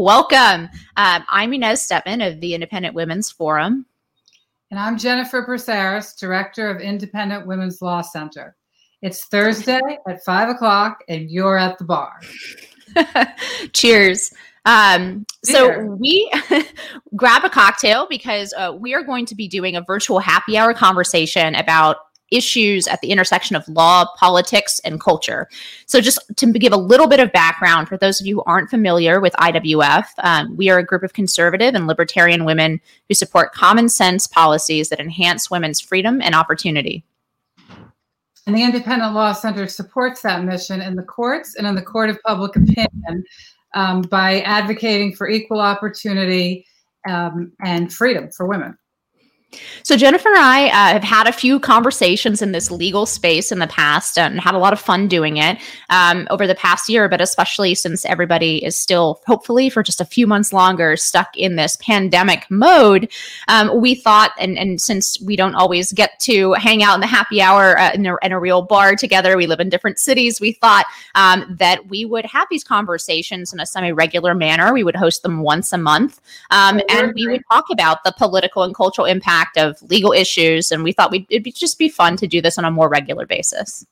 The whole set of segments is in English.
Welcome. Um, I'm Inez Stepman of the Independent Women's Forum. And I'm Jennifer Braceras, Director of Independent Women's Law Center. It's Thursday at five o'clock, and you're at the bar. Cheers. Um, so we grab a cocktail because uh, we are going to be doing a virtual happy hour conversation about issues at the intersection of law, politics, and culture. So, just to give a little bit of background for those of you who aren't familiar with IWF, um, we are a group of conservative and libertarian women who support common sense policies that enhance women's freedom and opportunity. And the Independent Law Center supports that mission in the courts and in the court of public opinion um, by advocating for equal opportunity um, and freedom for women. So, Jennifer and I uh, have had a few conversations in this legal space in the past and had a lot of fun doing it um, over the past year, but especially since everybody is still, hopefully, for just a few months longer, stuck in this pandemic mode. Um, we thought, and, and since we don't always get to hang out in the happy hour uh, in, a, in, a, real bar together, we live in different cities, we thought um, that we would have these conversations in a semi regular manner. We would host them once a month, um, and we would talk about the political and cultural impact impact of legal issues. And we thought we'd, it'd be, just be fun to do this on a more regular basis.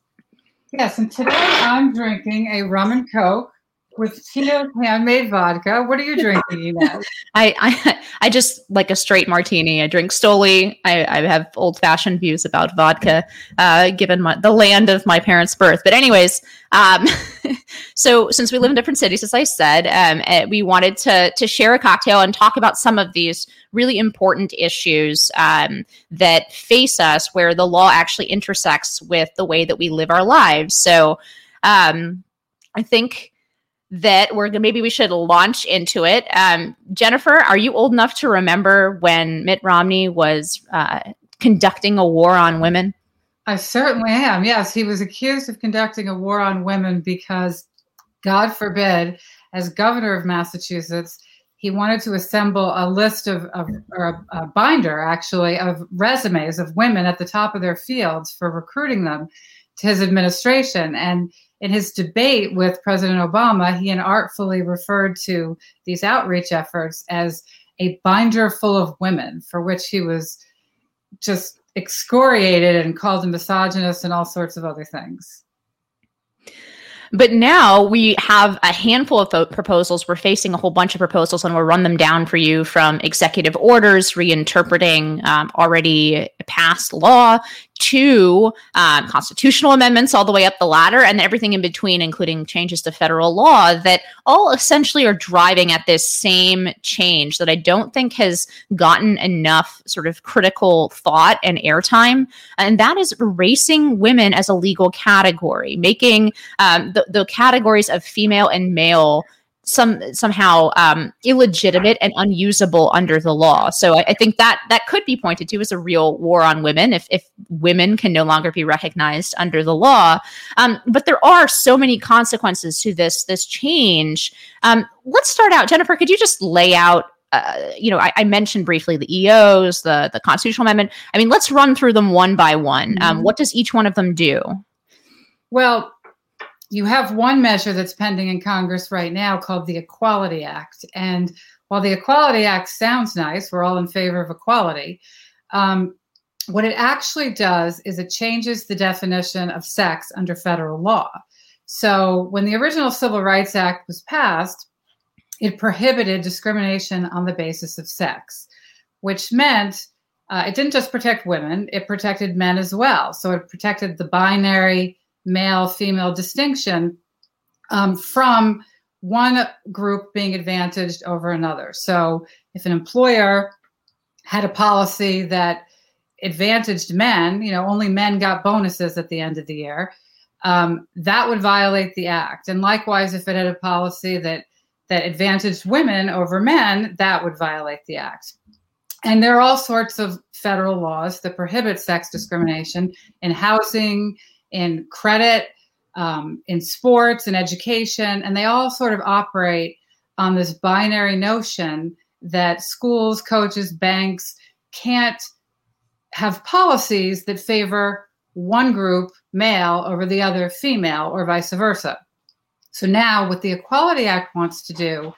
Yes, and today I'm drinking a rum and coke with Tito's handmade vodka. What are you drinking? I, I I just like a straight martini. I drink Stoli. I, I have old fashioned views about vodka, uh, given my, the land of my parents' birth. But anyways, um, so since we live in different cities, as I said, um, eh, we wanted to to share a cocktail and talk about some of these really important issues um, that face us, where the law actually intersects with the way that we live our lives. So um, I think that we're maybe we should launch into it. Um, Jennifer, are you old enough to remember when Mitt Romney was uh, conducting a war on women? I certainly am. Yes, he was accused of conducting a war on women because, God forbid, as governor of Massachusetts, he wanted to assemble a list of, of or a, a binder actually of resumes of women at the top of their fields for recruiting them to his administration. And in his debate with President Obama, he inartfully referred to these outreach efforts as a binder full of women, for which he was just excoriated and called a misogynist and all sorts of other things. But now we have a handful of proposals. We're facing a whole bunch of proposals, and we'll run them down for you from executive orders, reinterpreting um, already passed law, to um, constitutional amendments all the way up the ladder, and everything in between, including changes to federal law, that all essentially are driving at this same change that I don't think has gotten enough sort of critical thought and airtime. And that is erasing women as a legal category, making um, the, the categories of female and male some somehow um, illegitimate and unusable under the law. So I, I, think that that could be pointed to as a real war on women if if women can no longer be recognized under the law. Um, but there are so many consequences to this this change. Um, let's start out, Jennifer. Could you just lay out? Uh, you know, I, I, mentioned briefly the EOs, the the constitutional amendment. I mean, let's run through them one by one. Um, mm-hmm. what does each one of them do? Well, you have one measure that's pending in Congress right now called the Equality Act. And while the Equality Act sounds nice, we're all in favor of equality. Um, what it actually does is it changes the definition of sex under federal law. So when the original Civil Rights Act was passed, it prohibited discrimination on the basis of sex, which meant uh, it didn't just protect women, it protected men as well. So it protected the binary male female distinction um, from one group being advantaged over another. So if an employer had a policy that advantaged men, you know, only men got bonuses at the end of the year, um, that would violate the act. And likewise, if it had a policy that that advantaged women over men, that would violate the act. And there are all sorts of federal laws that prohibit sex discrimination in housing, in credit, um, in sports in education, and they all sort of operate on this binary notion that schools, coaches, banks can't have policies that favor one group, male, over the other, female, or vice versa. So now, what the Equality Act wants to do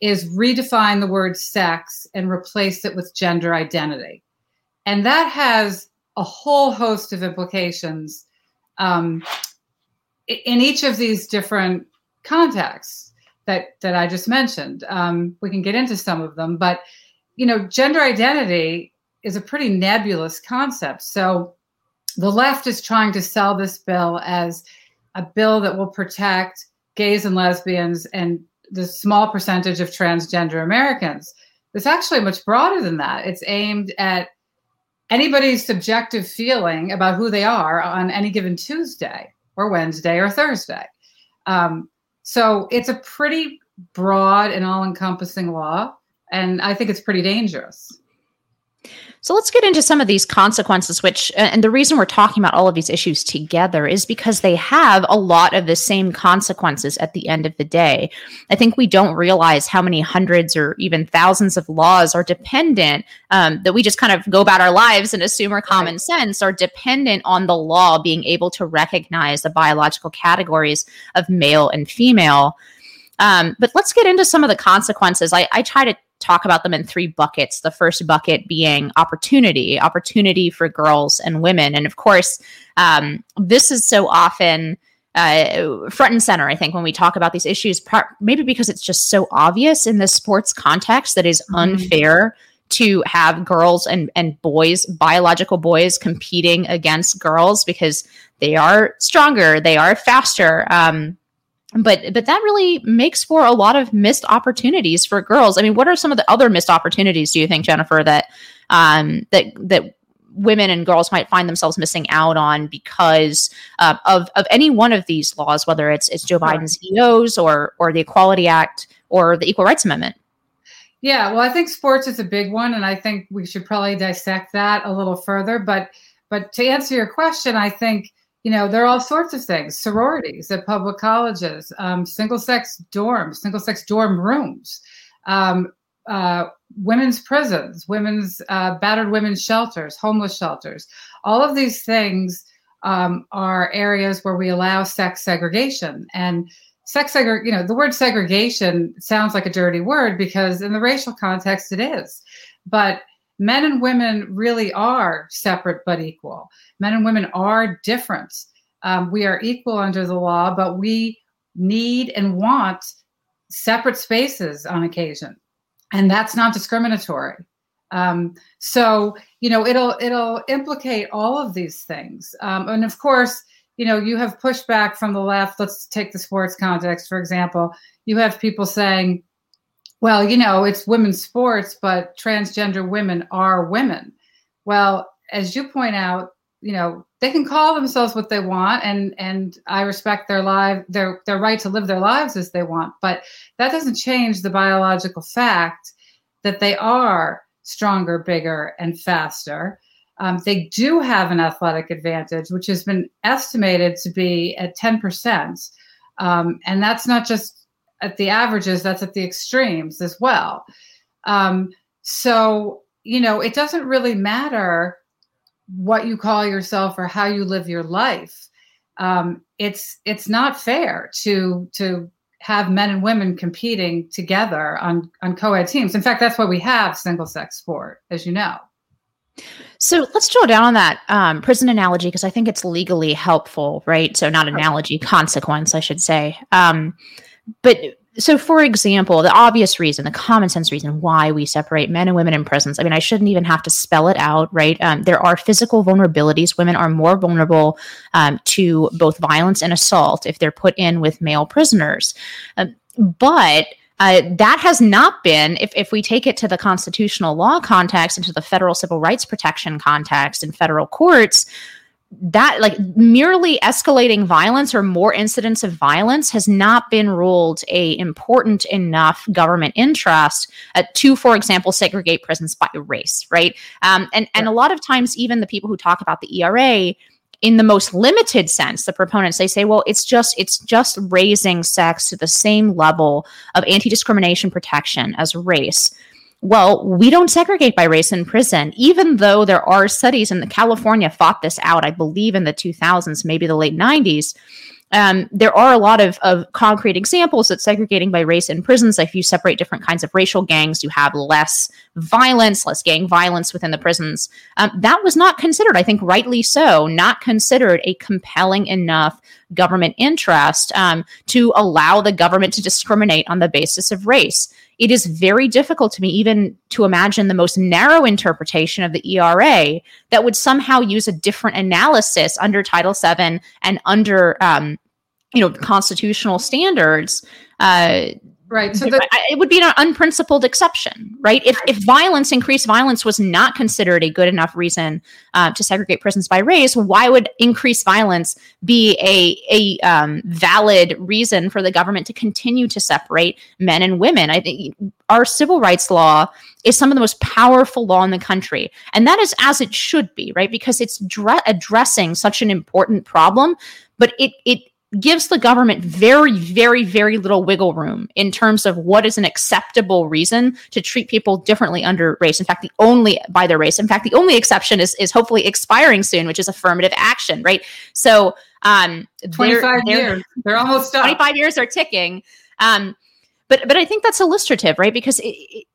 is redefine the word sex and replace it with gender identity. And that has a whole host of implications um, in each of these different contexts that, that I just mentioned. Um, we can get into some of them, but you know, gender identity is a pretty nebulous concept. So the left is trying to sell this bill as a bill that will protect gays and lesbians and the small percentage of transgender Americans. It's actually much broader than that. It's aimed at anybody's subjective feeling about who they are on any given Tuesday or Wednesday or Thursday. Um, so it's a pretty broad and all encompassing law. And I think it's pretty dangerous. So let's get into some of these consequences, which, and the reason we're talking about all of these issues together is because they have a lot of the same consequences at the end of the day. I think we don't realize how many hundreds or even thousands of laws are dependent, um, that we just kind of go about our lives and assume are common right. sense, are dependent on the law being able to recognize the biological categories of male and female. Um, but let's get into some of the consequences. I, I try to talk about them in three buckets. The first bucket being opportunity, opportunity for girls and women. And of course, um, this is so often uh, front and center, I think, when we talk about these issues, maybe because it's just so obvious in the sports context that is mm-hmm. unfair to have girls and, and boys, biological boys, competing against girls because they are stronger, they are faster. Um, but but that really makes for a lot of missed opportunities for girls. I mean, what are some of the other missed opportunities do you think, Jennifer, that um, that that women and girls might find themselves missing out on because uh, of of any one of these laws, whether it's it's Joe Biden's EOs or or the Equality Act or the Equal Rights Amendment? Yeah, well, I think sports is a big one, and I think we should probably dissect that a little further. But but to answer your question, I think you know, there are all sorts of things sororities at public colleges, um, single sex dorms, single sex dorm rooms, um, uh, women's prisons, women's uh, battered women's shelters, homeless shelters. All of these things um, are areas where we allow sex segregation. And sex segregation, you know, the word segregation sounds like a dirty word because in the racial context it is. But men and women really are separate but equal. Men and women are different. Um, we are equal under the law, but we need and want separate spaces on occasion, and that's not discriminatory. Um, so you know it'll it'll implicate all of these things, um, and of course you know you have pushback from the left. Let's take the sports context for example. You have people saying well, you know, it's women's sports, but transgender women are women. Well, as you point out, you know, they can call themselves what they want and and I respect their life their their right to live their lives as they want, but that doesn't change the biological fact that they are stronger, bigger, and faster. Um, they do have an athletic advantage, which has been estimated to be at 10%. Um, and that's not just at the averages, that's at the extremes as well. Um, so, you know, it doesn't really matter what you call yourself or how you live your life. Um, it's it's not fair to to have men and women competing together on on co-ed teams. In fact, that's why we have single sex sport, as you know. So let's drill down on that um, prison analogy because I think it's legally helpful, right? So not analogy, consequence, I should say. Um, but so for example the obvious reason the common sense reason why we separate men and women in prisons i mean i shouldn't even have to spell it out right? Um, there are physical vulnerabilities. Women are more vulnerable um, to both violence and assault if they're put in with male prisoners. Um, but uh, that has not been, if, if we take it to the constitutional law context and to the federal civil rights protection context in federal courts, that like merely escalating violence or more incidents of violence has not been ruled a important enough government interest uh, to for example segregate prisons by race right? Um, and and a lot of times even the people who talk about the ERA in the most limited sense the proponents they say well it's just it's just raising sex to the same level of anti-discrimination protection as race well, we don't segregate by race in prison, even though there are studies, and California fought this out, I believe, in the 2000s, maybe the late 90s, um, there are a lot of, of concrete examples that segregating by race in prisons, if you separate different kinds of racial gangs, you have less violence, less gang violence within the prisons. Um, that was not considered, I think rightly so, not considered a compelling enough government interest um, to allow the government to discriminate on the basis of race. It is very difficult to me even to imagine the most narrow interpretation of the ERA that would somehow use a different analysis under Title VII and under um, you know constitutional standards uh, Right. So the, it would be an unprincipled exception, right? If if violence, increased violence, was not considered a good enough reason uh, to segregate prisons by race, why would increased violence be a a um, valid reason for the government to continue to separate men and women? I think our civil rights law is some of the most powerful law in the country, and that is as it should be, right? Because it's dre- addressing such an important problem, but it it gives the government very, very, very little wiggle room in terms of what is an acceptable reason to treat people differently under race. In fact, the only by their race. In fact, the only exception is is hopefully expiring soon, which is affirmative action, right? So, um, 25 they're, years, they're almost done. 25 years are ticking. Um, but but I think that's illustrative, right? Because it, it,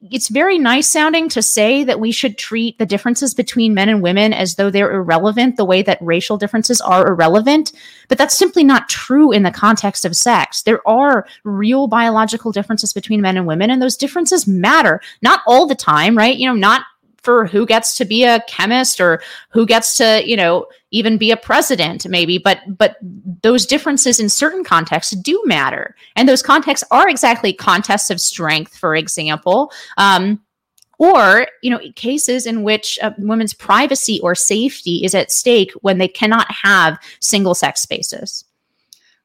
it's very nice sounding to say that we should treat the differences between men and women as though they're irrelevant the way that racial differences are irrelevant. But that's simply not true in the context of sex. There are real biological differences between men and women and those differences matter. Not all the time right? You know not for who gets to be a chemist or who gets to you know even be a president maybe but but those differences in certain contexts do matter. And those contexts are exactly contests of strength for example. Um, or you know cases in which women's privacy or safety is at stake when they cannot have single sex spaces.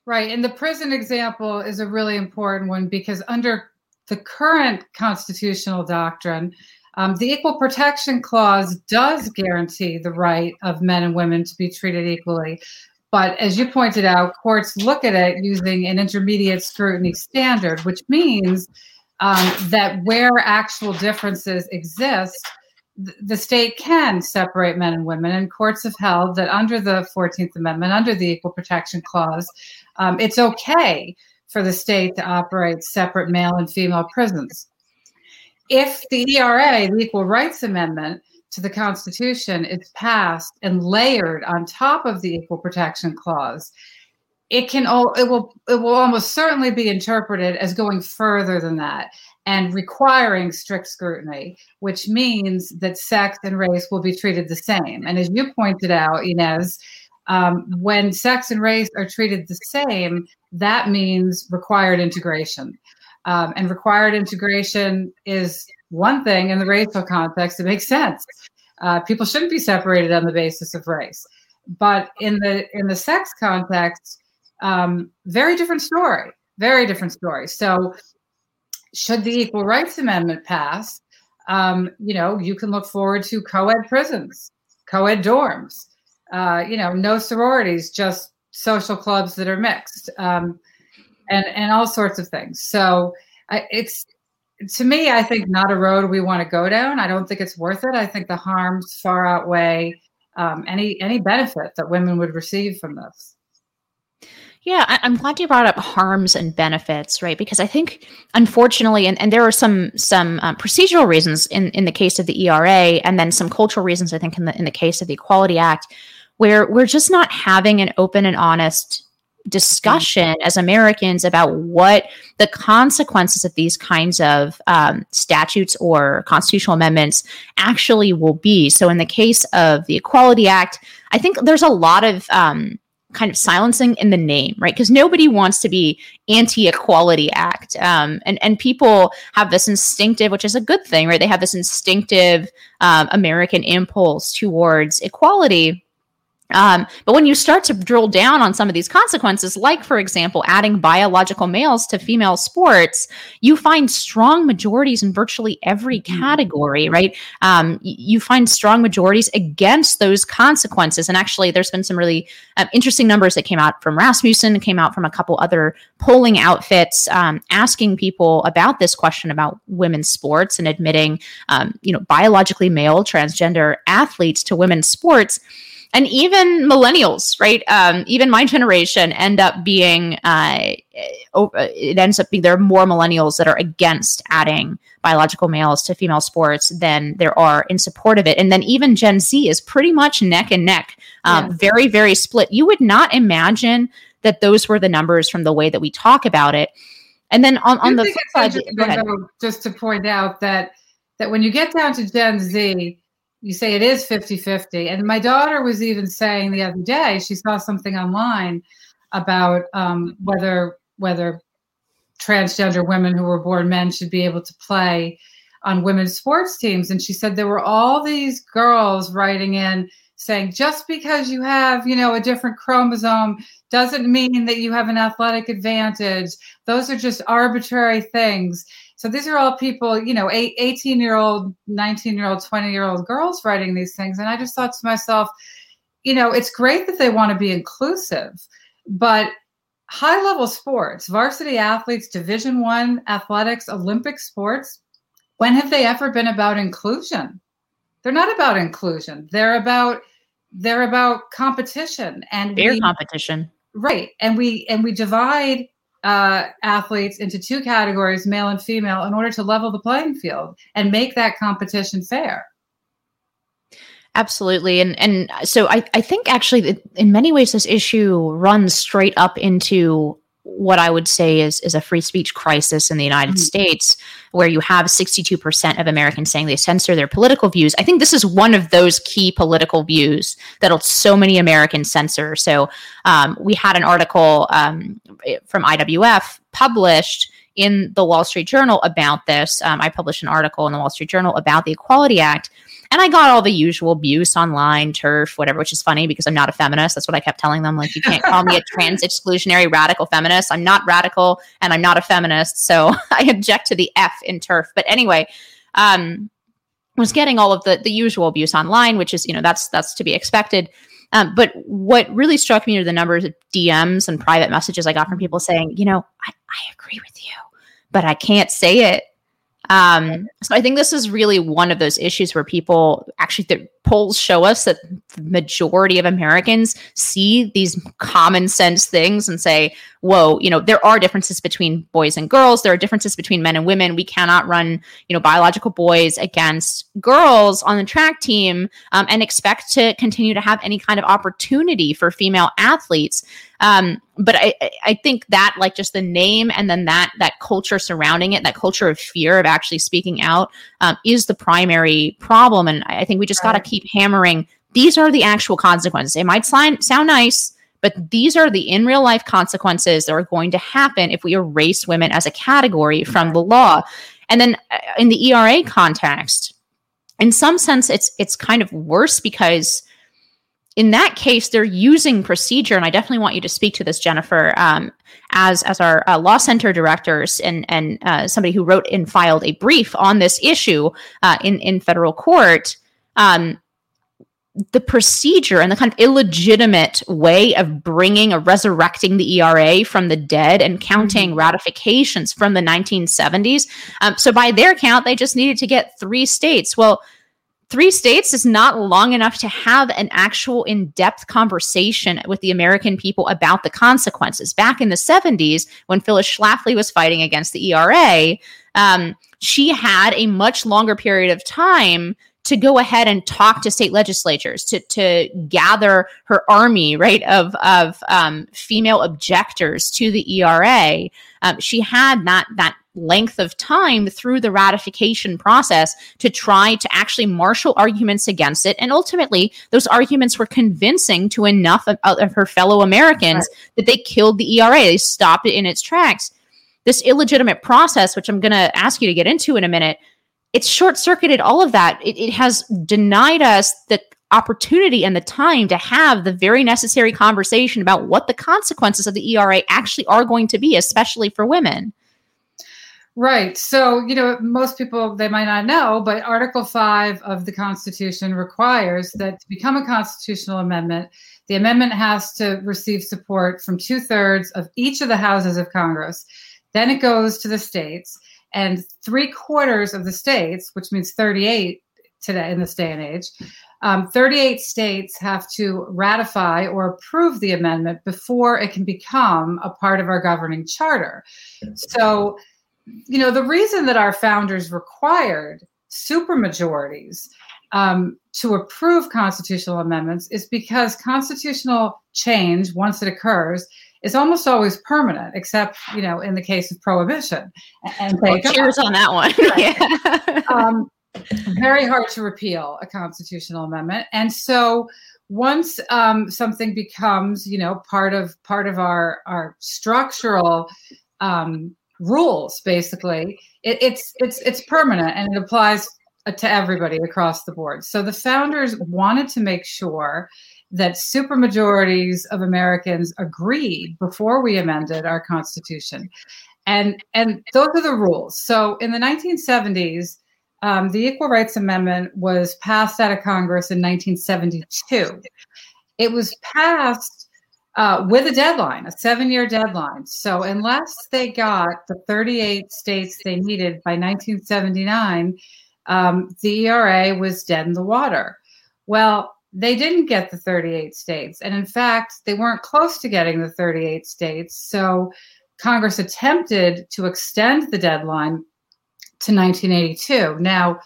Right and the prison example is a really important one because under the current constitutional doctrine um, the Equal Protection Clause does guarantee the right of men and women to be treated equally. But as you pointed out, courts look at it using an intermediate scrutiny standard, which means um, that where actual differences exist, th- the state can separate men and women. And courts have held that under the 14th Amendment, under the Equal Protection Clause, um, it's okay for the state to operate separate male and female prisons if the ERA, the Equal Rights Amendment to the Constitution, is passed and layered on top of the Equal Protection Clause, it can all it will it will almost certainly be interpreted as going further than that and requiring strict scrutiny, which means that sex and race will be treated the same. And as you pointed out, Inez, um, when sex and race are treated the same, that means required integration. Um, and required integration is one thing in the racial context. It makes sense. Uh, people shouldn't be separated on the basis of race, but in the in the sex context, um, very different story. Very different story. So, should the Equal Rights Amendment pass, um, you know, you can look forward to co-ed prisons, co-ed dorms. Uh, you know, no sororities, just social clubs that are mixed. Um, and and all sorts of things. So I, it's to me, I think not a road we want to go down. I don't think it's worth it. I think the harms far outweigh um, any any benefit that women would receive from this. Yeah, I, am glad you brought up harms and benefits, right? Because I think, unfortunately, and, and there are some some um, procedural reasons in, in the case of the ERA, and then some cultural reasons, I think, in the in the case of the Equality Act, where we're just not having an open and honest discussion as Americans about what the consequences of these kinds of um, statutes or constitutional amendments actually will be. So, in the case of the Equality Act, I think there's a lot of um, kind of silencing in the name, right? Because nobody wants to be anti-equality act, um, and and people have this instinctive, which is a good thing, right? They have this instinctive um, American impulse towards equality um, but when you start to drill down on some of these consequences, like, for example, adding biological males to female sports, you find strong majorities in virtually every mm-hmm. category, right? Um, you find strong majorities against those consequences. And actually, there's been some really uh, interesting numbers that came out from Rasmussen, came out from a couple other polling outfits um, asking people about this question about women's sports and admitting, um, you know, biologically male transgender athletes to women's sports and even millennials, right? Um, even my generation end up being, uh, it ends up being there are more millennials that are against adding biological males to female sports than there are in support of it. And then even Gen Z is pretty much neck and neck, um, yeah. very, very split. You would not imagine that those were the numbers from the way that we talk about it. And then on, on the flip side, just to point out that that when you get down to Gen Z, you say it is 50 50. And my daughter was even saying the other day, she saw something online about um, whether whether transgender women who were born men should be able to play on women's sports teams. And she said there were all these girls writing in saying just because you have you know a different chromosome doesn't mean that you have an athletic advantage those are just arbitrary things so these are all people, you know, 18 year old, 19 year old, 20 year old girls writing these things. And I just thought to myself, you know, it's great that they want to be inclusive, but high level sports, varsity athletes, division one athletics, Olympic sports, when have they ever been about inclusion? They're not about inclusion. They're about they're about competition and fair competition. Right. And we and we divide uh, athletes into two categories, male and female, in order to level the playing field and make that competition fair. Absolutely. And and so I, I think actually in many ways this issue runs straight up into what I would say is is a free speech crisis in the United mm-hmm. States, where you have 62% of Americans saying they censor their political views. I think this is one of those key political views that so many Americans censor. So um, we had an article um, from IWF published in the Wall Street Journal about this. Um, I published an article in the Wall Street Journal about the Equality Act and I got all the usual abuse online, TERF, whatever, which is funny because I'm not a feminist. That's what I kept telling them. Like, you can't call me a trans exclusionary radical feminist. I'm not radical and I'm not a feminist. So I object to the F in TERF. But anyway, um, was getting all of the the usual abuse online, which is, you know, that's that's to be expected. Um, but what really struck me are the numbers of DMs and private messages I got from people saying, you know, I, I agree with you, but I can't say it um, so I think this is really one of those issues where people actually the polls show us that the majority of Americans see these common sense things and say, whoa, you know, there are differences between boys and girls. There are differences between men and women. We cannot run, you know, biological boys against girls on the track team um, and expect to continue to have any kind of opportunity for female athletes. Um, but I, I think that like just the name and then that that culture surrounding it, that culture of fear of actually speaking out, um, is the primary problem. And I think we just got to keep hammering. These are the actual consequences. It might sound sound nice, but these are the in real life consequences that are going to happen if we erase women as a category from the law. And then uh, in the ERA context, in some sense, it's it's kind of worse because in that case, they're using procedure, and I definitely want you to speak to this, Jennifer, um, as as our uh, law center directors and and uh, somebody who wrote and filed a brief on this issue uh, in in federal court. Um, the procedure and the kind of illegitimate way of bringing or resurrecting the ERA from the dead and counting mm-hmm. ratifications from the 1970s. Um, so, by their count, they just needed to get three states. Well, three states is not long enough to have an actual in-depth conversation with the American people about the consequences. Back in the 70s, when Phyllis Schlafly was fighting against the ERA, um, she had a much longer period of time to go ahead and talk to state legislatures to to gather her army right of of um, female objectors to the ERA. Um, she had that that length of time through the ratification process to try to actually marshal arguments against it. And ultimately, those arguments were convincing to enough of, of her fellow Americans right. that they killed the ERA. They stopped it in its tracks. This illegitimate process, which I'm going to ask you to get into in a minute, it's short circuited all of that. It, it has denied us the opportunity and the time to have the very necessary conversation about what the consequences of the ERA actually are going to be, especially for women. Right. So, you know, most people, they might not know, but Article 5 of the Constitution requires that to become a constitutional amendment, the amendment has to receive support from two thirds of each of the houses of Congress. Then it goes to the states, and three quarters of the states, which means 38 today in this day and age, um, 38 states have to ratify or approve the amendment before it can become a part of our governing charter. So, you know, the reason that our founders required supermajorities um, to approve constitutional amendments is because constitutional change, once it occurs, is almost always permanent, except you know in the case of prohibition. And well, cheers on that one. yeah. um, very hard to repeal a constitutional amendment, and so once um, something becomes you know part of part of our our structural um, rules, basically, it, it's it's it's permanent and it applies to everybody across the board. So the founders wanted to make sure that supermajorities of Americans agreed before we amended our Constitution. And, and those are the rules. So in the 1970s, um, the Equal Rights Amendment was passed out of Congress in 1972. It was passed uh, with a deadline, a seven year deadline. So, unless they got the 38 states they needed by 1979, um, the ERA was dead in the water. Well, they didn't get the 38 states. And in fact, they weren't close to getting the 38 states. So Congress attempted to extend the deadline to 1982. Now,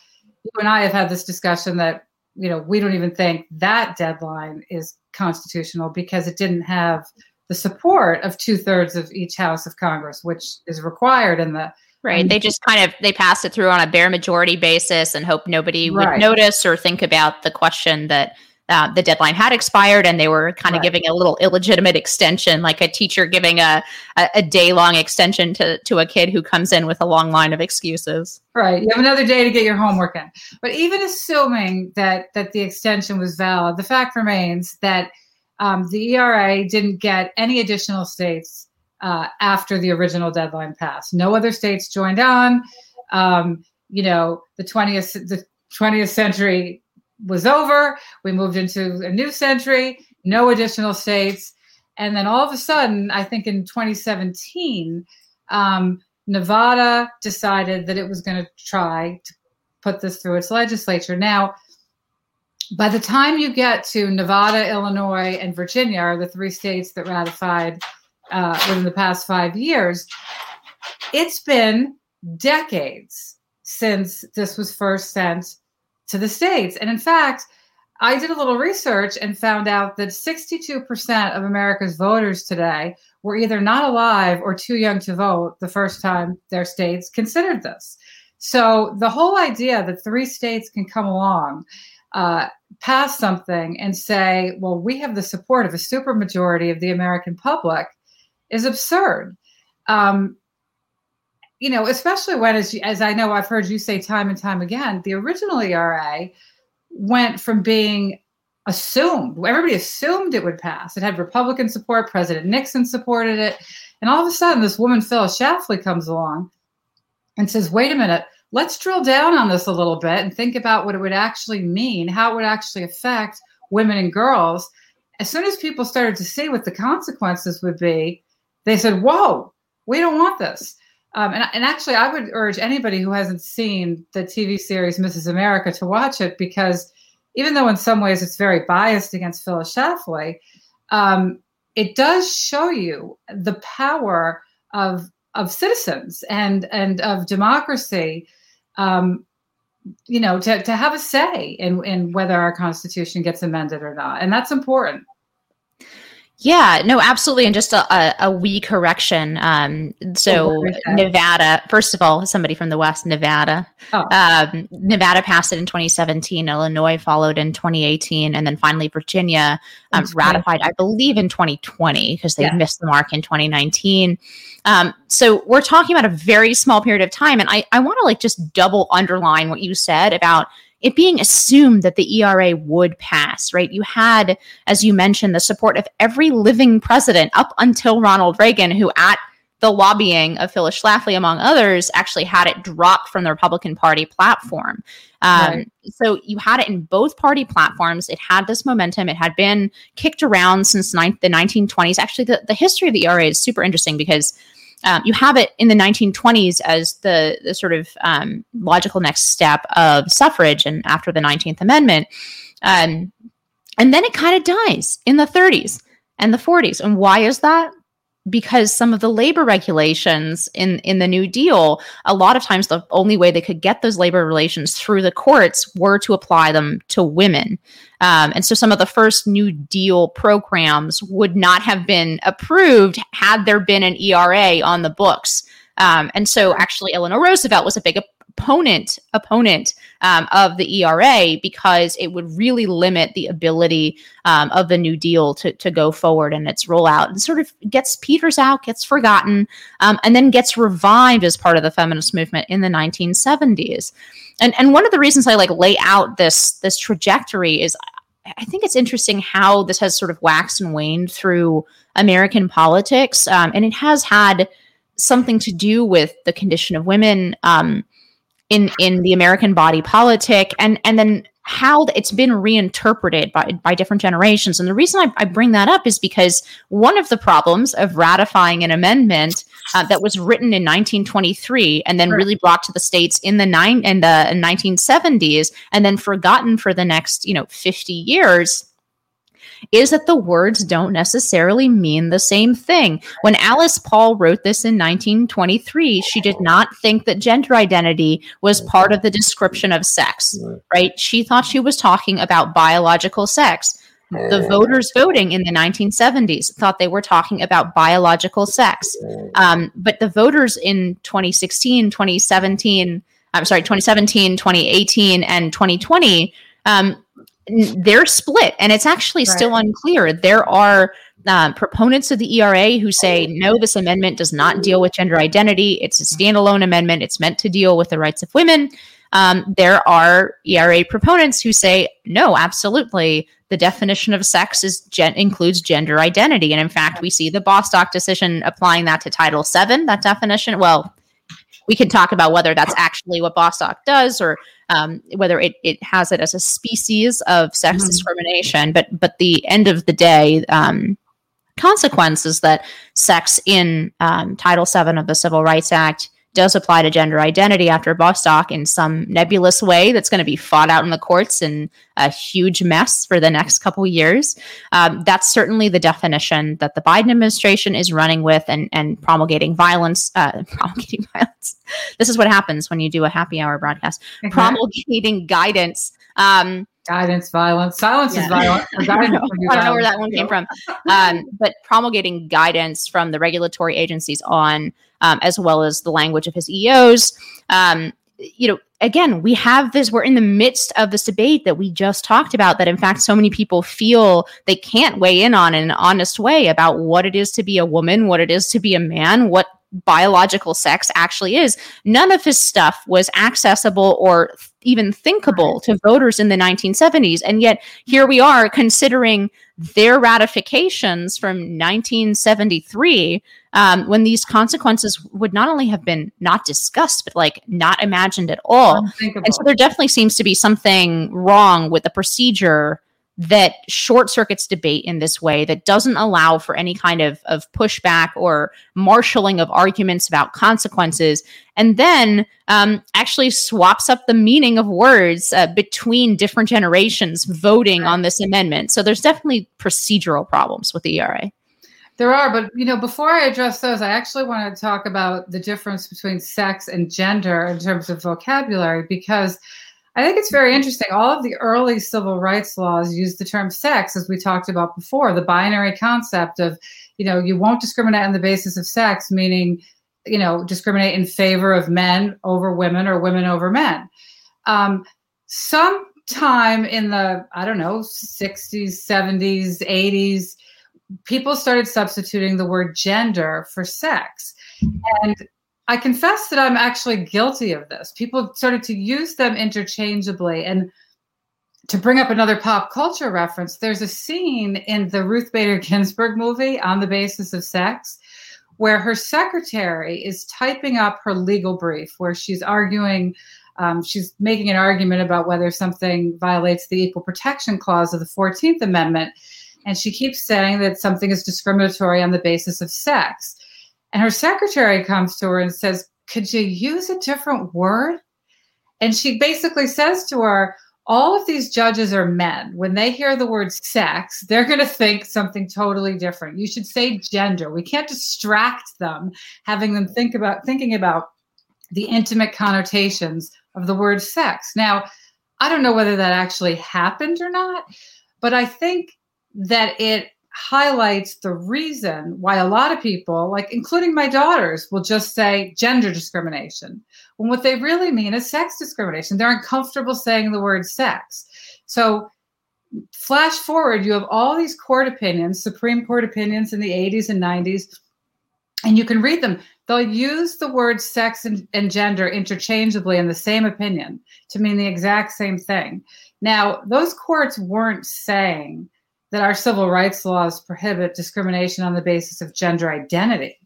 you and I have had this discussion that, you know, we don't even think that deadline is constitutional because it didn't have the support of two thirds of each house of Congress, which is required in the Right. Um, they just kind of they passed it through on a bare majority basis and hope nobody right. would notice or think about the question that uh, the deadline had expired and they were kind of right. giving a little illegitimate extension, like a teacher giving a, a, a day long extension to, to a kid who comes in with a long line of excuses. Right. You have another day to get your homework in. But even assuming that that the extension was valid, the fact remains that um, the ERA didn't get any additional states uh, after the original deadline passed. No other states joined on. Um, you know, the 20th the 20th century was over. We moved into a new century, no additional states. And then all of a sudden, I think in 2017, um, Nevada decided that it was going to try to put this through its legislature. Now, by the time you get to Nevada, Illinois, and Virginia, are the three states that ratified uh, within the past five years, it's been decades since this was first sent to the States. And in fact, I did a little research and found out that 62% of America's voters today were either not alive or too young to vote the first time their states considered this. So the whole idea that three states can come along, uh, pass something, and say, well, we have the support of a supermajority of the American public is absurd. Um, you know, especially when, as, as I know I've heard you say time and time again, the original ERA went from being assumed, everybody assumed it would pass. It had Republican support, President Nixon supported it. And all of a sudden, this woman, Phyllis Schlafly, comes along and says, wait a minute, let's drill down on this a little bit and think about what it would actually mean, how it would actually affect women and girls. As soon as people started to see what the consequences would be, they said, whoa, we don't want this. Um, and, and actually, I would urge anybody who hasn't seen the TV series Mrs. America to watch it because even though in some ways it's very biased against Phyllis Schlafly, um, it does show you the power of of citizens and and of democracy. Um, you know, to, to have a say in, in whether our constitution gets amended or not. And that's important. Yeah, no, absolutely. And just a, a, a wee correction. Um, so oh, Nevada, first of all, somebody from the West, Nevada. Oh. Um, Nevada passed it in 2017. Illinois followed in 2018. And then finally, Virginia um, ratified, I believe, in 2020 because they yeah. missed the mark in 2019. Um, so we're talking about a very small period of time. And I, I want to like just double underline what you said about it being assumed that the ERA would pass, right? You had, as you mentioned, the support of every living president up until Ronald Reagan, who at the lobbying of Phyllis Schlafly, among others, actually had it dropped from the Republican Party platform. Um, right. So you had it in both party platforms. It had this momentum. It had been kicked around since the 1920s. Actually, the, the history of the ERA is super interesting because um, you have it in the 1920s as the, the sort of um, logical next step of suffrage and after the 19th Amendment. Um, and then it kind of dies in the 30s and the 40s. And why is that? Because some of the labor regulations in in the new deal a lot of times the only way they could get those labor relations through the courts were to apply them to women. Um, and so some of the first new deal programs would not have been approved had there been an ERA on the books. Um, and so actually eleanor roosevelt was a big opponent opponent um, of the ERA because it would really limit the ability um, of the New Deal to, to go forward and its rollout and sort of gets peters out, gets forgotten, um, and then gets revived as part of the feminist movement in the 1970s. And and one of the reasons I like lay out this this trajectory is I think it's interesting how this has sort of waxed and waned through American politics, um, and it has had something to do with the condition of women. Um, in in the American body politic, and and then how it's been reinterpreted by, by different generations. And the reason I, I, bring that up is because one of the problems of ratifying an amendment uh, that was written in 1923 and then really brought to the states in the nine in the 1970s and then forgotten for the next you know 50 years is that the words don't necessarily mean the same thing. When Alice Paul wrote this in 1923, she did not think that gender identity was part of the description of sex, right? She thought she was talking about biological sex. The voters voting in the 1970s thought they were talking about biological sex. Um, but the voters in 2016, 2017, I'm sorry, 2017, 2018, and 2020 um, they're split and it's actually right. still unclear. There are uh, proponents of the ERA who say no this amendment does not deal with gender identity. It's a standalone amendment. It's meant to deal with the rights of women. Um, there are ERA proponents who say no absolutely. The definition of sex is gen- includes gender identity. And in fact we see the bostock decision applying that to title 7 that definition. Well we can talk about whether that's actually what bostock does or um, whether it, it has it as a species of sex mm-hmm. discrimination. But but the end of the day, um, consequence is that sex in um, Title VII of the Civil Rights Act does apply to gender identity after Bostock in some nebulous way that's going to be fought out in the courts in a huge mess for the next couple years. Um, that's certainly the definition that the Biden administration is running with and, and promulgating violence. Uh, promulgating violence. This is what happens when you do a happy hour broadcast. Mm-hmm. Promulgating guidance. Um, guidance violence silence yeah. is violent I, don't know, I don't know where that one came from um, but promulgating guidance from the regulatory agencies on um, as well as the language of his eos um, you know again we have this we're in the midst of this debate that we just talked about that in fact so many people feel they can't weigh in on in an honest way about what it is to be a woman what it is to be a man what biological sex actually is. None of his stuff was accessible or even thinkable to voters in the 1970s. And yet here we are considering their ratifications from 1973 um, when these consequences would not only have been not discussed, but like not imagined at all. And so there definitely seems to be something wrong with the procedure that short circuits debate in this way that doesn't allow for any kind of, of pushback or marshaling of arguments about consequences and then um, actually swaps up the meaning of words uh, between different generations voting on this amendment. So there's definitely procedural problems with the ERA there are but you know before i address those i actually want to talk about the difference between sex and gender in terms of vocabulary because I think it's very interesting. All of the early civil rights laws used the term sex, as we talked about before, the binary concept of, you know, you won't discriminate on the basis of sex, meaning, you know, discriminate in favor of men over women or women over men. Um, sometime in the, I don't know, 60s, 70s, 80s, people started substituting the word gender for sex. And I confess that I'm actually guilty of this. People started to use them interchangeably. And to bring up another pop culture reference, there's a scene in the Ruth Bader Ginsburg movie on the basis of sex where her secretary is typing up her legal brief, where she's arguing, um, she's making an argument about whether something violates the Equal Protection Clause of the 14th Amendment. And she keeps saying that something is discriminatory on the basis of sex. And her secretary comes to her and says, Could you use a different word? And she basically says to her, all of these judges are men. When they hear the word sex, they're going to think something totally different. You should say gender. We can't distract them, having them think about thinking about the intimate connotations of the word sex. Now, I don't know whether that actually happened or not, but I think that it highlights the reason why a lot of people, like including my daughters, will just say gender discrimination when what they really mean is sex discrimination. They're uncomfortable saying the word sex. So, flash forward, you have all these court opinions, Supreme Court opinions in the 80s and 90s, and you can read them. They'll use the word sex and, and gender interchangeably in the same opinion to mean the exact same thing. Now, those courts weren't saying that our civil rights laws prohibit discrimination on the basis of gender identity.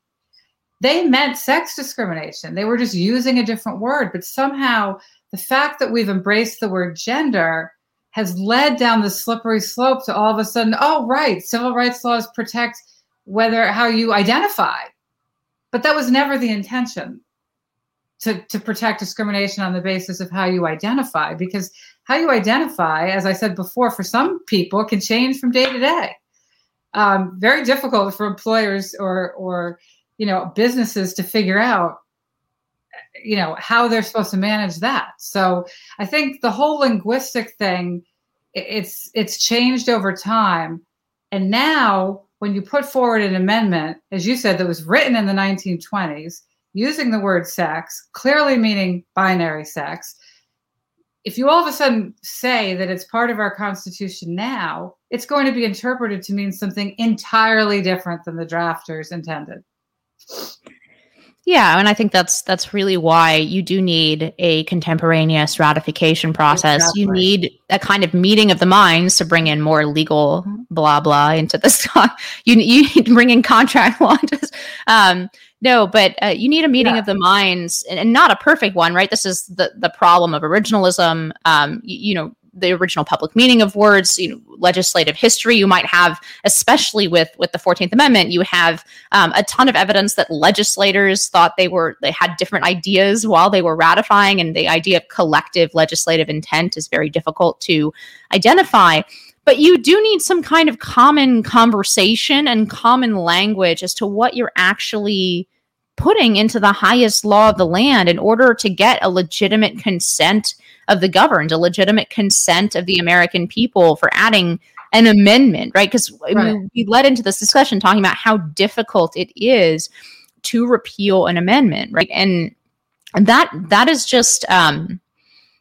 They meant sex discrimination. They were just using a different word. But somehow, the fact that we've embraced the word gender has led down the slippery slope to all of a sudden, oh, right, civil rights laws protect whether how you identify. But that was never the intention to, to protect discrimination on the basis of how you identify, because how you identify, as I said before, for some people can change from day to day. Um, very difficult for employers or or you know businesses to figure out you know how they're supposed to manage that. So I think the whole linguistic thing it's it's changed over time, and now when you put forward an amendment, as you said, that was written in the 1920s using the word sex, clearly meaning binary sex if you all of a sudden say that it's part of our constitution now, it's going to be interpreted to mean something entirely different than the drafters intended. Yeah, and I think that's that's really why you do need a contemporaneous ratification process. Exactly. You need a kind of meeting of the minds to bring in more legal blah blah into this. you you need to bring in contract law. um, no, but uh, you need a meeting yeah. of the minds, and, and, not a perfect one, right? This is the the problem of originalism. Um, you, you know, the original public meaning of words you know, legislative history you might have especially with with the 14th amendment you have um, a ton of evidence that legislators thought they were they had different ideas while they were ratifying and the idea of collective legislative intent is very difficult to identify. But you do need some kind of common conversation and common language as to what you're actually putting into the highest law of the land in order to get a legitimate consent of the governed, a legitimate consent of the American people for adding an amendment, right? Because right. we led into this discussion talking about how difficult it is to repeal an amendment, right? And that that is just um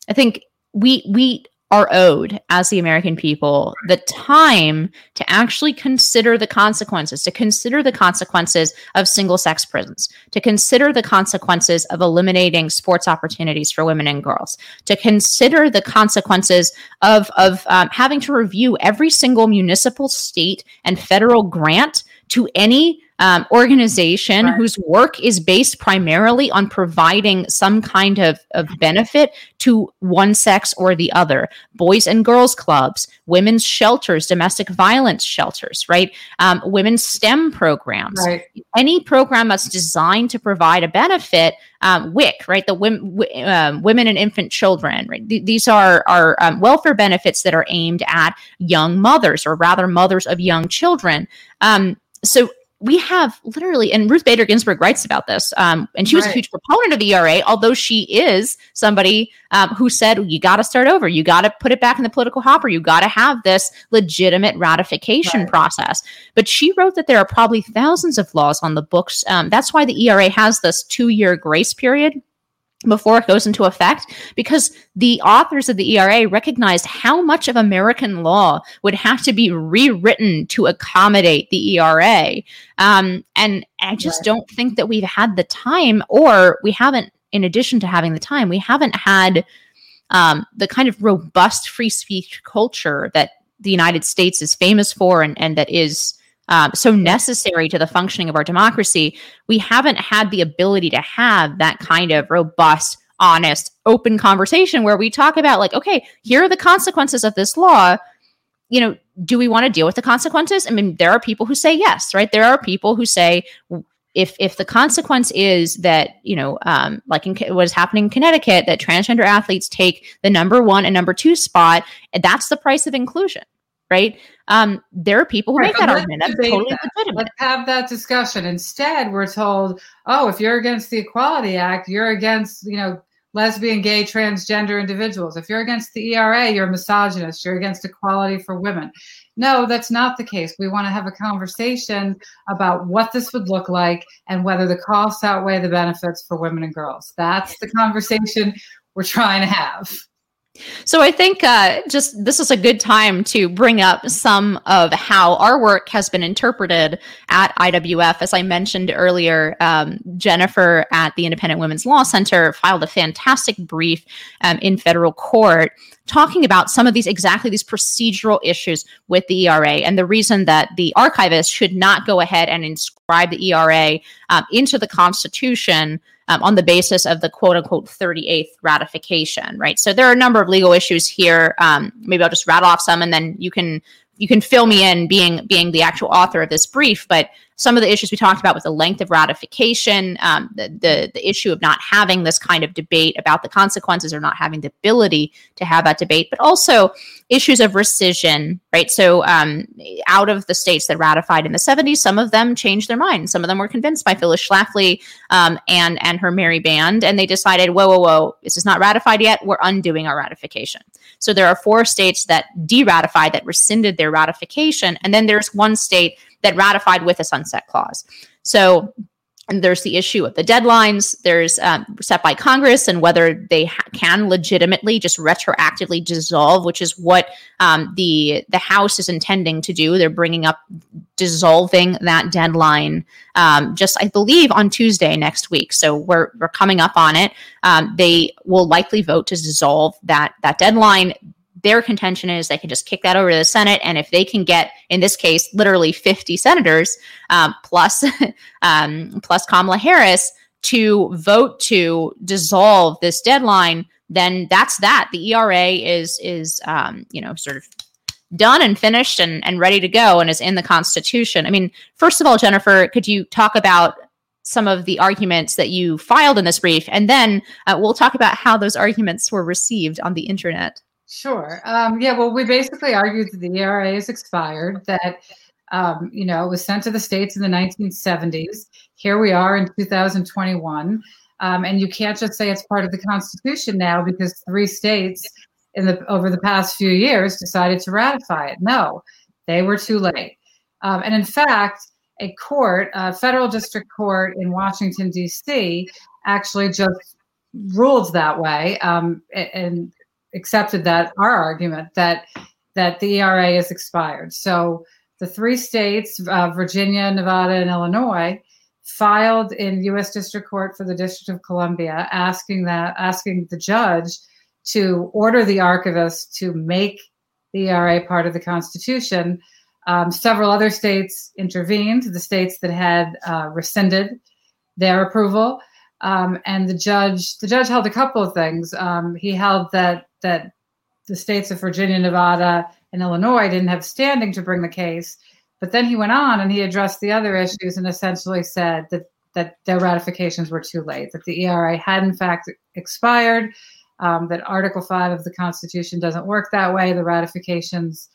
I think we we are owed as the American people the time to actually consider the consequences, to consider the consequences of single sex prisons, to consider the consequences of eliminating sports opportunities for women and girls, to consider the consequences of, of um, having to review every single municipal, state, and federal grant to any um, organization right. whose work is based primarily on providing some kind of, of benefit to one sex or the other. Boys and girls clubs, women's shelters, domestic violence shelters, right? Um, women's STEM programs. Right. Any program that's designed to provide a benefit um, WIC, right? The w- um, women and infant children, right? Th- these are are um, welfare benefits that are aimed at young mothers, or rather, mothers of young children. Um, so we have literally, and Ruth Bader Ginsburg writes about this, um, and she was right. a huge proponent of the ERA, although she is somebody um, who said, you got to start over. You got to put it back in the political hopper. You got to have this legitimate ratification right. process. But she wrote that there are probably thousands of laws on the books. Um, that's why the ERA has this two year grace period before it goes into effect because the authors of the ERA recognized how much of American law would have to be rewritten to accommodate the ERA. Um, and I just don't think that we've had the time, or we haven't, in addition to having the time, we haven't had um, the kind of robust free speech culture that the United States is famous for and, and that is um, so necessary to the functioning of our democracy, we haven't had the ability to have that kind of robust, honest, open conversation where we talk about, like, okay, here are the consequences of this law. You know, do we want to deal with the consequences? I mean, there are people who say yes, right? There are people who say if if the consequence is that you know um, like in what is happening in connecticut that transgender athletes take the number one and number two spot that's the price of inclusion right um, there are people who right, make that argument that's totally that. legitimate let's have that discussion instead we're told oh if you're against the equality act you're against you know lesbian, gay, transgender individuals. If you're against the ERA, you're a misogynist, you're against equality for women. No, that's not the case. We want to have a conversation about what this would look like and whether the costs outweigh the benefits for women and girls. That's the conversation we're trying to have. So I think uh, just this is a good time to bring up some of how our work has been interpreted at IWF. As I mentioned earlier, um, Jennifer at the Independent Women's Law Center filed a fantastic brief um, in federal court talking about some of these exactly these procedural issues with the ERA and the reason that the archivist should not go ahead and inscribe the ERA um, into the Constitution um, on the basis of the quote unquote 38th ratification, right? So there are a number of legal issues here. Um, maybe I'll just rattle off some and then you can you can fill me in being being the actual author of this brief but some of the issues we talked about with the length of ratification um, the, the, the issue of not having this kind of debate about the consequences or not having the ability to have that debate but also issues of rescission right? So um, out of the states that ratified in the 70s some of them changed their mind. Some of them were convinced by phyllis schlafly um, and and her merry band and they decided whoa whoa whoa this is not ratified yet. We're undoing our ratification so there are four states that de-ratified that rescinded their ratification, and then there's one state that ratified with a sunset clause. So and there's the issue of the deadlines. There's um, set by Congress and whether they ha- can legitimately just retroactively dissolve, which is what um, the the House is intending to do. They're bringing up dissolving that deadline um, just, I believe, on Tuesday next week. So we're we're coming up on it. Um, they will likely vote to dissolve that that deadline their contention is they can just kick that over to the Senate. And if they can get, in this case, literally 50 senators um, plus, um, plus Kamala Harris to vote to dissolve this deadline, then that's that. The ERA is is um, you know sort of done and finished and, and ready to go and is in the Constitution. I mean, first of all, Jennifer, could you talk about some of the arguments that you filed in this brief, and then uh, we'll talk about how those arguments were received on the internet. Sure. Um, yeah. Well, we basically argued that the ERA is expired. That um, you know it was sent to the states in the 1970s. Here we are in 2021, um, and you can't just say it's part of the Constitution now because three states in the over the past few years decided to ratify it. No, they were too late. Um, and in fact, a court, a federal district court in Washington D.C., actually just ruled that way um, and accepted that our argument that that the ERA is expired. So the three states, uh, Virginia, Nevada, and Illinois, filed in U.S. District Court for the District of Columbia, asking that asking the judge to order the archivist to make the ERA part of the Constitution. Um, several other states intervened. The states that had uh, rescinded their approval, um, and the judge the judge held a couple of things. Um, he held that that the states of Virginia, Nevada, and Illinois didn't have standing to bring the case. But then he went on and he addressed the other issues and essentially said that that their ratifications were too late, that the ERA had in fact expired, um, that Article Five of the Constitution doesn't work that way. The ratifications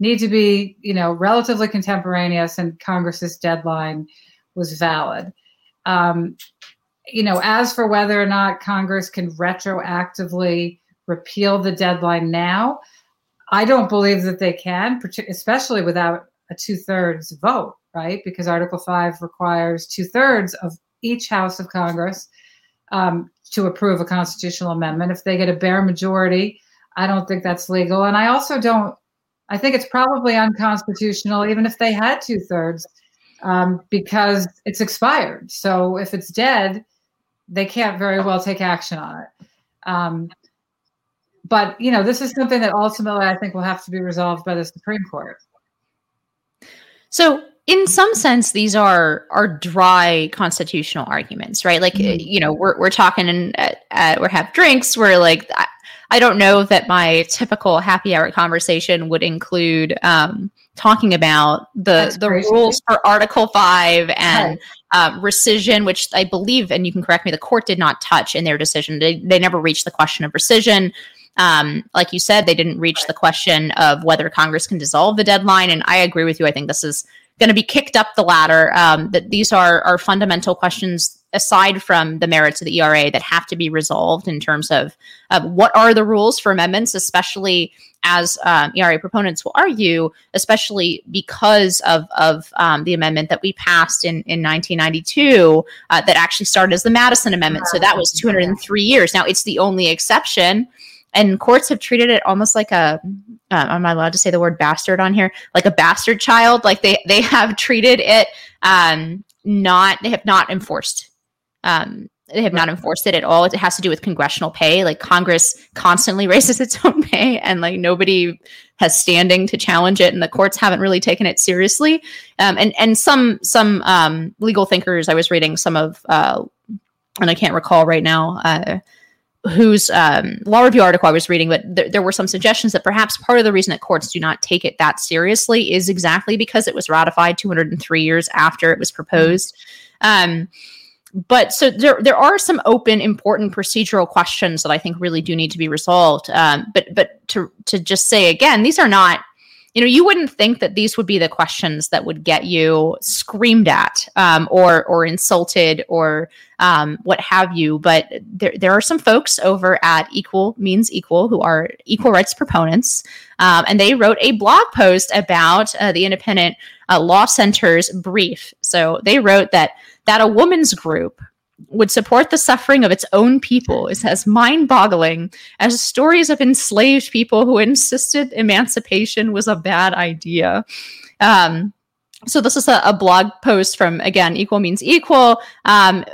need to be, you know, relatively contemporaneous, and Congress's deadline was valid. Um, you know, as for whether or not Congress can retroactively repeal the deadline now, I don't believe that they can, especially without a two thirds vote, right? Because Article 5 requires two thirds of each House of Congress um, to approve a constitutional amendment. If they get a bare majority, I don't think that's legal. And I also don't, I think it's probably unconstitutional, even if they had two thirds, um, because it's expired. So if it's dead, they can't very well take action on it. Um, but you know, this is something that ultimately I think will have to be resolved by the Supreme Court. So in some sense these are are dry constitutional arguments right like mm-hmm. you know we're, we're talking and uh, uh, we're have drinks we're like I don't know that my typical happy hour conversation would include um, talking about the the rules for Article Five and right. uh, rescission, which I believe, and you can correct me, the court did not touch in their decision. They they never reached the question of rescission. Um, like you said, they didn't reach the question of whether Congress can dissolve the deadline. And I agree with you. I think this is going to be kicked up the ladder. Um, that these are are fundamental questions aside from the merits of the ERA that have to be resolved in terms of what are the rules for amendments, especially as um, ERA proponents will argue, especially because of, of um, the amendment that we passed in, in 1992 uh, that actually started as the Madison Amendment. So that was 203 years. Now, it's the only exception. And courts have treated it almost like a, uh, am I allowed to say the word bastard on here? Like a bastard child. Like they, they have treated it um, not, they have not enforced um, they have not enforced it at all. It has to do with congressional pay. Like Congress constantly raises its own pay, and like nobody has standing to challenge it, and the courts haven't really taken it seriously. Um, and and some some um, legal thinkers, I was reading some of, uh, and I can't recall right now. Uh, whose um, law review article I was reading, but th- there were some suggestions that perhaps part of the reason that courts do not take it that seriously is exactly because it was ratified 203 years after it was proposed. Um, but so there there are some open important procedural questions that I think really do need to be resolved. Um, but but to to just say again, these are not. You know, you wouldn't think that these would be the questions that would get you screamed at, um, or or insulted, or um, what have you. But there there are some folks over at Equal Means Equal who are equal rights proponents, um, and they wrote a blog post about uh, the Independent uh, Law Center's brief. So they wrote that that a woman's group would support the suffering of its own people is as mind-boggling as stories of enslaved people who insisted emancipation was a bad idea. Um, so this is a, a, blog post from again equal means equal um,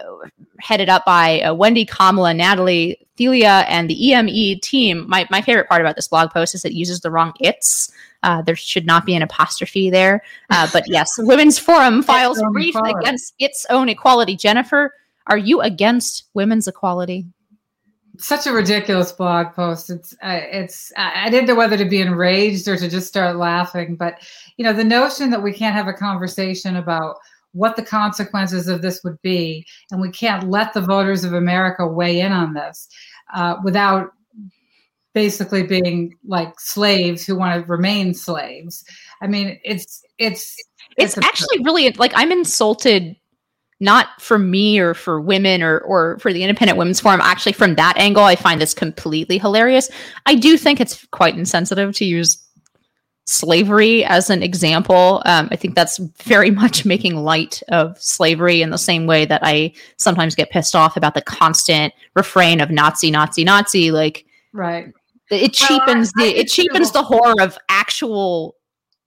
headed up by uh, wendy kamala natalie thelia and the eme team my, my favorite part about this blog post is it uses the wrong its uh, there should not be an apostrophe there. Uh, but yes, Women's Forum files brief against its own equality. Jennifer, are you against women's equality? Such a ridiculous blog post. It's uh, it's I didn't know whether to be enraged or to just start laughing. But you know, the notion that we can't have a conversation about what the consequences of this would be, and we can't let the voters of America weigh in on this uh, without basically being like slaves who want to remain slaves. I mean, it's it's it's, it's actually really like I'm insulted not for me or for women or or for the independent women's forum actually from that angle i find this completely hilarious. I do think it's quite insensitive to use slavery as an example. Um, i think that's very much making light of slavery in the same way that i sometimes get pissed off about the constant refrain of nazi nazi nazi like right. it cheapens well, I, I the it cheapens the horror of actual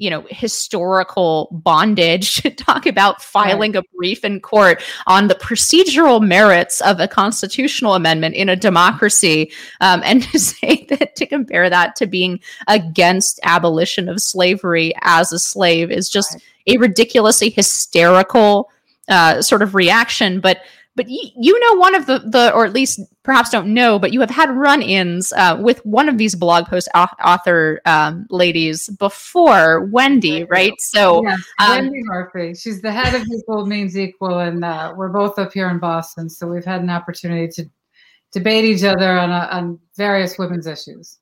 you know historical bondage to talk about filing right. a brief in court on the procedural merits of a constitutional amendment in a democracy um, and to say that to compare that to being against abolition of slavery as a slave is just right. a ridiculously hysterical uh, sort of reaction but but y- you know one of the the or at least perhaps don't know but you have had run-ins uh, with one of these blog post author um, ladies before wendy right? So yes, um, wendy murphy she's the head of equal means equal and uh, we're both up here in boston so we've had an opportunity to debate each other on, a, on various women's issues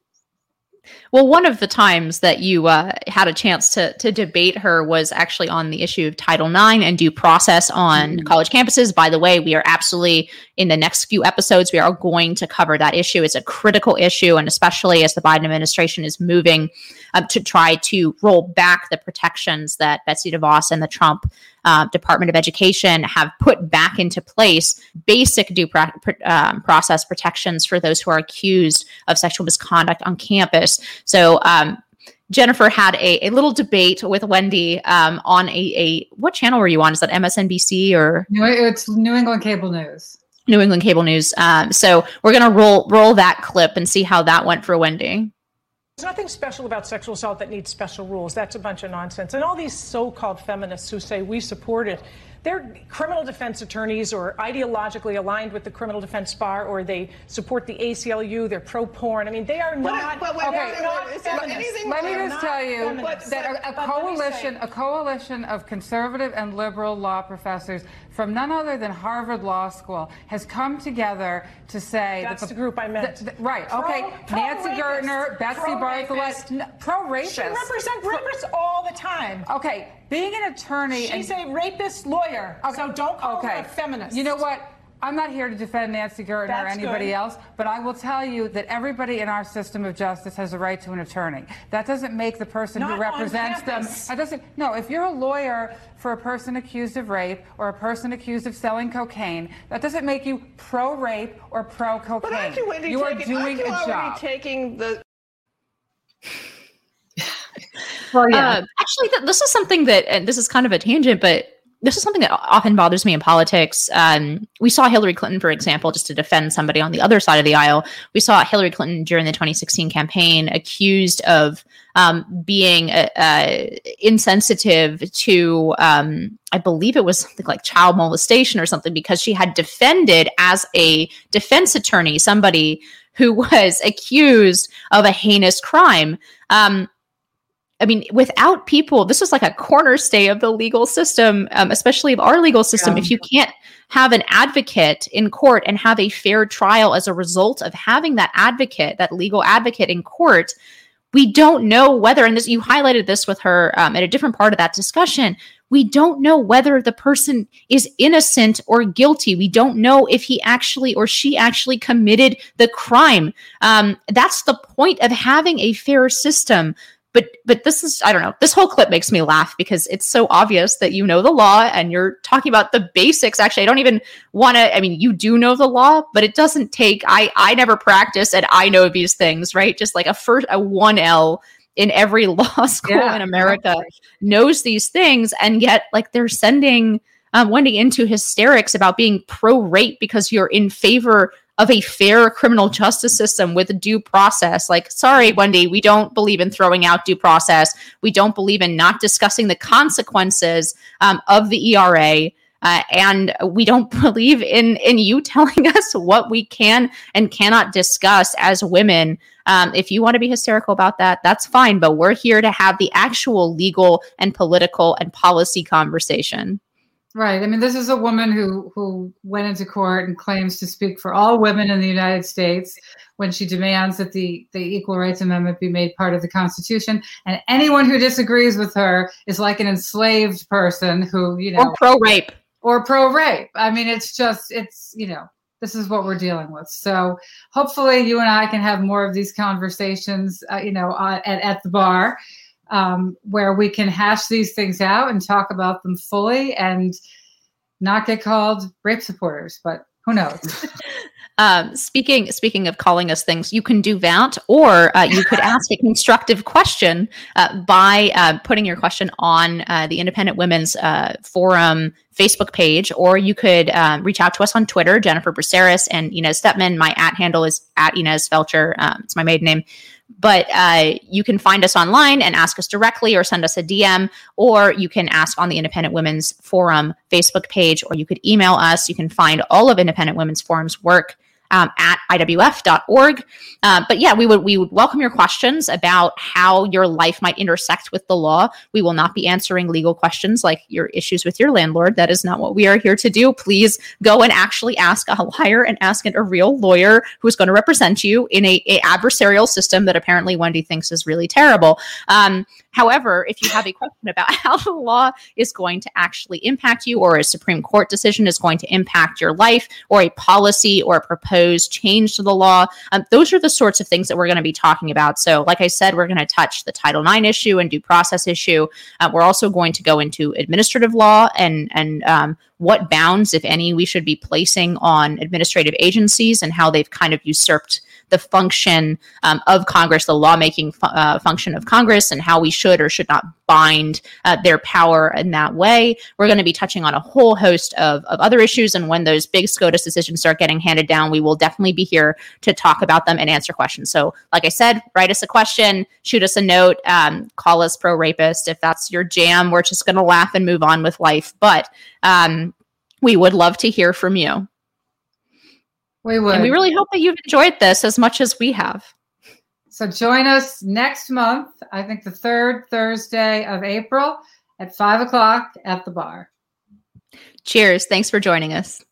well, one of the times that you uh, had a chance to to debate her was actually on the issue of Title IX and due process on mm-hmm. college campuses. By the way, we are absolutely in the next few episodes we are going to cover that issue. It's a critical issue, and especially as the Biden administration is moving um, to try to roll back the protections that Betsy DeVos and the Trump uh, Department of Education have put back into place basic due pro- um, process protections for those who are accused of sexual misconduct on campus. So, um, Jennifer had a, a little debate with Wendy um, on a, a what channel were you on? Is that MSNBC or it's New England Cable News? New England Cable News. Um, so we're gonna roll roll that clip and see how that went for Wendy. There's nothing special about sexual assault that needs special rules. That's a bunch of nonsense. And all these so called feminists who say we support it, they're criminal defense attorneys or ideologically aligned with the criminal defense bar, or they support the ACLU. They're pro porn. I mean, they are not. But, but, okay, wait, not wait, wait. Let me just tell you feminists. that a, a But let me say- coalition, a coalition of conservative and liberal law professors from none other than Harvard Law School has come together to say That's that the group I meant. th- th- right. Pro- okay. Nancy pro-rapist. Gertner, Betsy Pro-rapist. Pro rapist. She represents rapists all the time. Okay, being an attorney. She's and, a rapist lawyer, so don't call okay. her a feminist. You know what? I'm not here to defend Nancy Gertner or anybody good. else, but I will tell you that everybody in our system of justice has a right to an attorney. That doesn't make the person Not who on represents them. campus. That doesn't. No, if you're a lawyer for a person accused of rape or a person accused of selling cocaine, that doesn't make you pro-rape or pro-cocaine. But aren't you, you are taking, doing aren't you a job. taking the well, yeah. Uh, actually, th- this is something that, and this is kind of a tangent, but this is something that often bothers me in politics. Um, we saw Hillary Clinton, for example, just to defend somebody on the other side of the aisle. We saw Hillary Clinton during the 2016 campaign accused of um, being uh, uh, insensitive to, um, I believe it was something like child molestation or something, because she had defended as a defense attorney somebody who was accused of a heinous crime. Um, I mean, without people, this is like a cornerstay of the legal system, um, especially of our legal system. Yeah. If you can't have an advocate in court and have a fair trial as a result of having that advocate, that legal advocate in court, we don't know whether, and this you highlighted this with her um, at a different part of that discussion. We don't know whether the person is innocent or guilty. We don't know if he actually or she actually committed the crime. Um, that's the point of having a fair system but but this is i don't know this whole clip makes me laugh because it's so obvious that you know the law and you're talking about the basics actually i don't even want to i mean you do know the law but it doesn't take i i never practice and i know these things right just like a first a 1l in every law school Yeah, in america exactly. knows these things and yet like they're sending um, wendy into hysterics about being pro rape because you're in favor of a fair criminal justice system with due process. Like, sorry, Wendy, we don't believe in throwing out due process. We don't believe in not discussing the consequences um, of the ERA. Uh, and we don't believe in in you telling us what we can and cannot discuss as women. Um, if you want to be hysterical about that, that's fine. But we're here to have the actual legal and political and policy conversation. Right. I mean, this is a woman who who went into court and claims to speak for all women in the United States when she demands that the the Equal Rights Amendment be made part of the Constitution. And anyone who disagrees with her is like an enslaved person who, you know, Or pro rape. or pro rape. I mean, it's just it's you know this is what we're dealing with. So hopefully, you and I can have more of these conversations, uh, you know, uh, at at the bar, um, where we can hash these things out and talk about them fully, and not get called rape supporters. But who knows? Um, speaking speaking of calling us things, you can do that, or uh, you could ask a constructive question uh, by uh, putting your question on uh, the Independent Women's uh, Forum Facebook page, or you could um, reach out to us on Twitter, Jennifer Braceras and Inez Stepman. My at handle is at Inez Feltscher. Um, it's my maiden name. But uh, you can find us online and ask us directly, or send us a DM, or you can ask on the Independent Women's Forum Facebook page, or you could email us. You can find all of Independent Women's Forum's work um, at iwf.org. Uh, but yeah, we would we would welcome your questions about how your life might intersect with the law. We will not be answering legal questions like your issues with your landlord. That is not what we are here to do. Please go and actually ask a lawyer and ask a real lawyer who's going to represent you in a, a adversarial system that apparently Wendy thinks is really terrible. Um, However, if you have a question about how the law is going to actually impact you, or a Supreme Court decision is going to impact your life, or a policy or a proposed change to the law, um, those are the sorts of things that we're going to be talking about. So, like I said, we're going to touch the Title IX issue and due process issue. Uh, we're also going to go into administrative law and and um, what bounds, if any, we should be placing on administrative agencies and how they've kind of usurped the function um, of Congress, the lawmaking fu- uh, function of Congress, and how we should or should not bind uh, their power in that way. We're going to be touching on a whole host of, of other issues. And when those big SCOTUS decisions start getting handed down, we will definitely be here to talk about them and answer questions. So, like I said, write us a question, shoot us a note, um, call us pro rapist. If that's your jam, we're just going to laugh and move on with life. But um, we would love to hear from you. We would. And we really hope that you've enjoyed this as much as we have. So join us next month, I think the third Thursday of April at five o'clock at the bar. Cheers. Thanks for joining us.